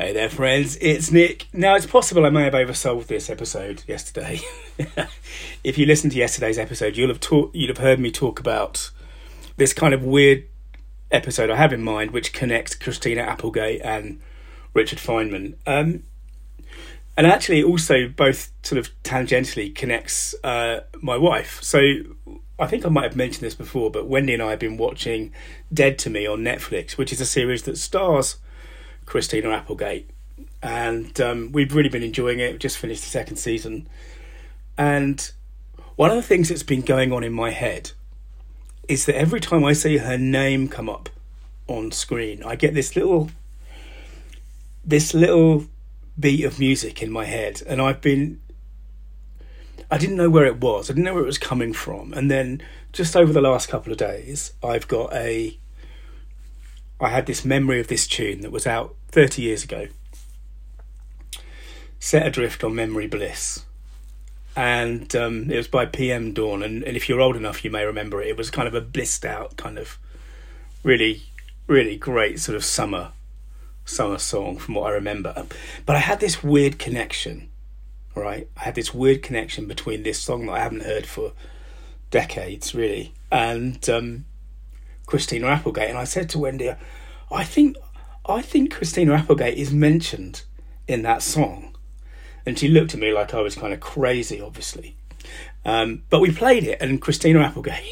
Hey there, friends. It's Nick. Now, it's possible I may have oversold this episode yesterday. if you listened to yesterday's episode, you'll have talk, you'll have heard me talk about this kind of weird episode I have in mind, which connects Christina Applegate and Richard Feynman. Um, and actually, also both sort of tangentially connects uh, my wife. So I think I might have mentioned this before, but Wendy and I have been watching Dead to Me on Netflix, which is a series that stars Christina Applegate, and um, we've really been enjoying it. We've just finished the second season, and one of the things that's been going on in my head is that every time I see her name come up on screen, I get this little this little beat of music in my head, and I've been I didn't know where it was. I didn't know where it was coming from, and then just over the last couple of days, I've got a I had this memory of this tune that was out 30 years ago, set adrift on Memory Bliss. And um, it was by PM Dawn. And, and if you're old enough, you may remember it. It was kind of a blissed out, kind of really, really great sort of summer summer song from what I remember. But I had this weird connection, right? I had this weird connection between this song that I haven't heard for decades, really, and um, Christina Applegate, and I said to Wendy, I think I think Christina Applegate is mentioned in that song, and she looked at me like I was kind of crazy, obviously. Um, but we played it, and Christina Applegate,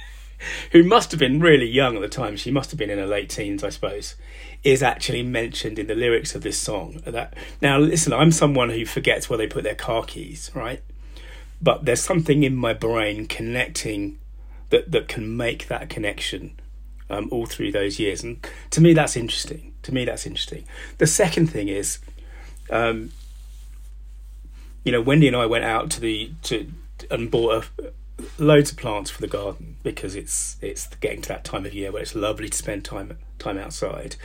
who must have been really young at the time, she must have been in her late teens, I suppose, is actually mentioned in the lyrics of this song. That now, listen, I'm someone who forgets where they put their car keys, right? But there's something in my brain connecting that that can make that connection um, all through those years, and to me that's interesting. To me that's interesting. The second thing is, um, you know, Wendy and I went out to the to and bought a, loads of plants for the garden because it's it's getting to that time of year where it's lovely to spend time time outside,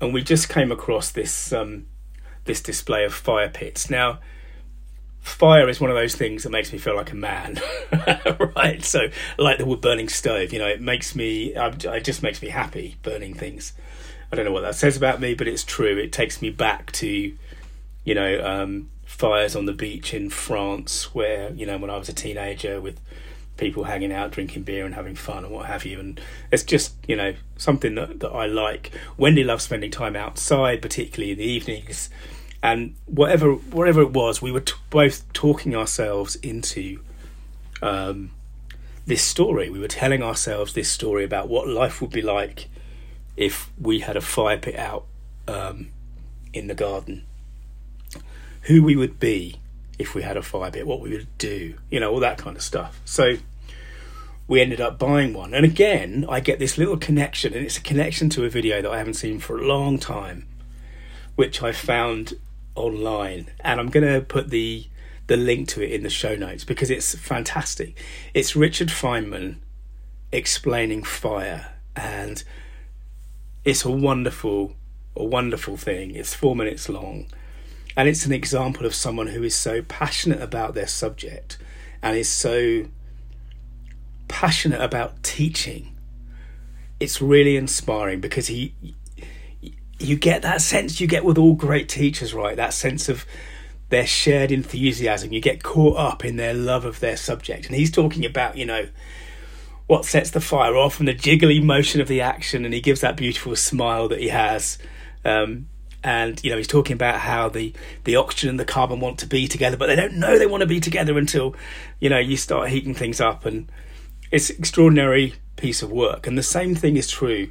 and we just came across this um, this display of fire pits now fire is one of those things that makes me feel like a man, right? So, like the wood burning stove, you know, it makes me, it just makes me happy burning things. I don't know what that says about me, but it's true. It takes me back to, you know, um, fires on the beach in France, where you know when I was a teenager with people hanging out, drinking beer and having fun and what have you. And it's just you know something that that I like. Wendy loves spending time outside, particularly in the evenings and whatever whatever it was, we were t- both talking ourselves into um, this story. We were telling ourselves this story about what life would be like if we had a fire pit out um, in the garden. Who we would be if we had a fire pit, what we would do, you know, all that kind of stuff. So we ended up buying one. And again, I get this little connection, and it's a connection to a video that I haven't seen for a long time, which I found online, and I'm going to put the the link to it in the show notes because it's fantastic. It's Richard Feynman explaining fire, and it's a wonderful, a wonderful thing. It's four minutes long, and it's an example of someone who is so passionate about their subject and is so passionate about teaching. It's really inspiring because he you get that sense you get with all great teachers, right? That sense of their shared enthusiasm. You get caught up in their love of their subject. And he's talking about, you know, what sets the fire off and the jiggly motion of the action. And he gives that beautiful smile that he has. Um, and you know he's talking about how the the oxygen and the carbon want to be together but they don't know they want to be together until you know you start heating things up and it's extraordinary piece of work and the same thing is true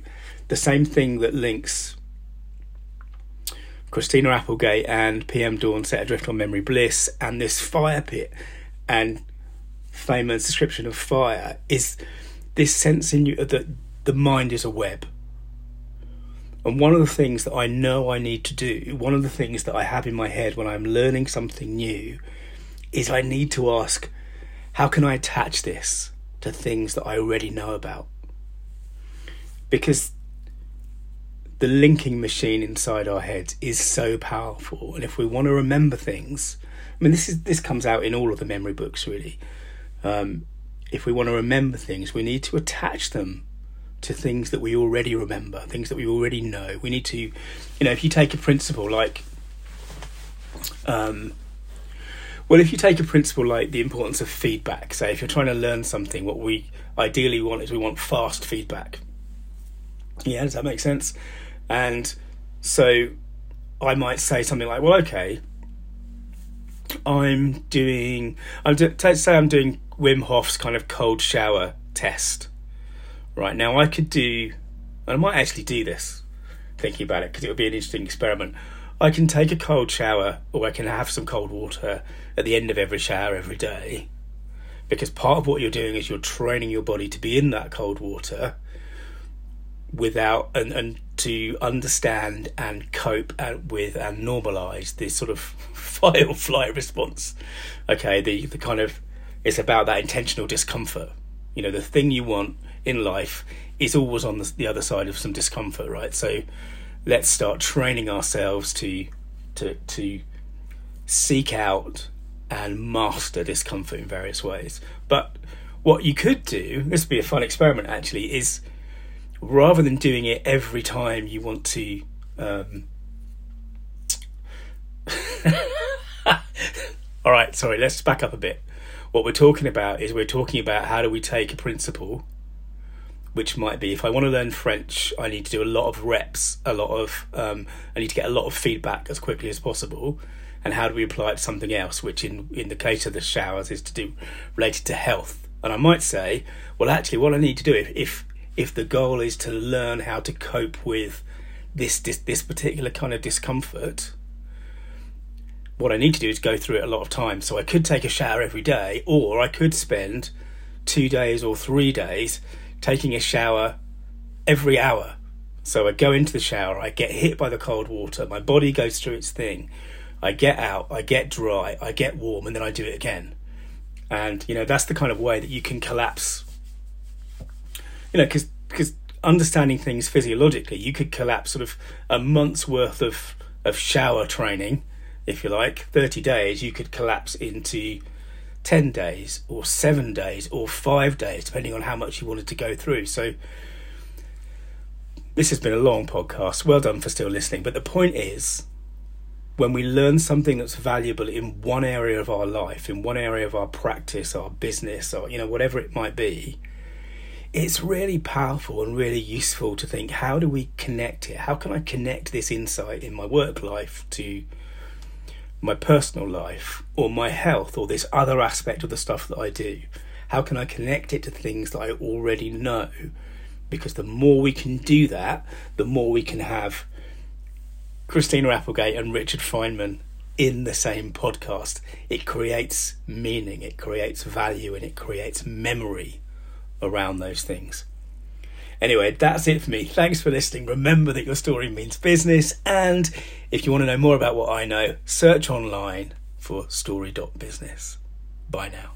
the same thing that links Christina Applegate and PM Dawn set adrift on Memory Bliss, and this fire pit and Feynman's description of fire is this sense in you that the mind is a web. And one of the things that I know I need to do, one of the things that I have in my head when I'm learning something new, is I need to ask, how can I attach this to things that I already know about? Because the linking machine inside our heads is so powerful and if we want to remember things i mean this is this comes out in all of the memory books really um, if we want to remember things we need to attach them to things that we already remember, things that we already know. We need to, you know, if you take a principle like, um, well, if you take a principle like the importance of feedback, say if you're trying to learn something, what we ideally want is we want fast feedback. Yeah, does that make sense? And so I might say something like, well, okay, I'm doing, I'm do, say I'm doing Wim Hof's kind of cold shower test. Right now, I could do, and I might actually do this, thinking about it, because it would be an interesting experiment. I can take a cold shower, or I can have some cold water at the end of every shower every day. Because part of what you're doing is you're training your body to be in that cold water without and, and to understand and cope with and normalize this sort of fight or flight response. Okay, the the kind of it's about that intentional discomfort. You know, the thing you want in life is always on the, the other side of some discomfort, right? So let's start training ourselves to to to seek out and master discomfort in various ways. But what you could do, this would be a fun experiment actually, is rather than doing it every time you want to um, all right sorry let's back up a bit. What we're talking about is we're talking about how do we take a principle which might be if i want to learn french i need to do a lot of reps a lot of um, i need to get a lot of feedback as quickly as possible and how do we apply it to something else which in in the case of the showers is to do related to health. And i might say well actually what i need to do if, if if the goal is to learn how to cope with this this, this particular kind of discomfort what I need to do is go through it a lot of times. So I could take a shower every day, or I could spend two days or three days taking a shower every hour. So I go into the shower, I get hit by the cold water, my body goes through its thing, I get out, I get dry, I get warm, and then I do it again. And you know that's the kind of way that you can collapse you know, because because understanding things physiologically, you could collapse sort of a month's worth of of shower training, if you like, thirty days. You could collapse into ten days or seven days or five days, depending on how much you wanted to go through. So. This has been a long podcast. Well done for still listening. But the point is, when we learn something that's valuable in one area of our life, in one area of our practice, our business, or you know whatever it might be, it's really powerful and really useful to think how do we connect it? How can I connect this insight in my work life to my personal life or my health or this other aspect of the stuff that I do? How can I connect it to things that I already know? Because the more we can do that, the more we can have Christina Applegate and Richard Feynman in the same podcast. It creates meaning, it creates value, and it creates memory around those things. Anyway, that's it for me. Thanks for listening. Remember that your story means business. And if you want to know more about what I know, search online for story.business. Bye now.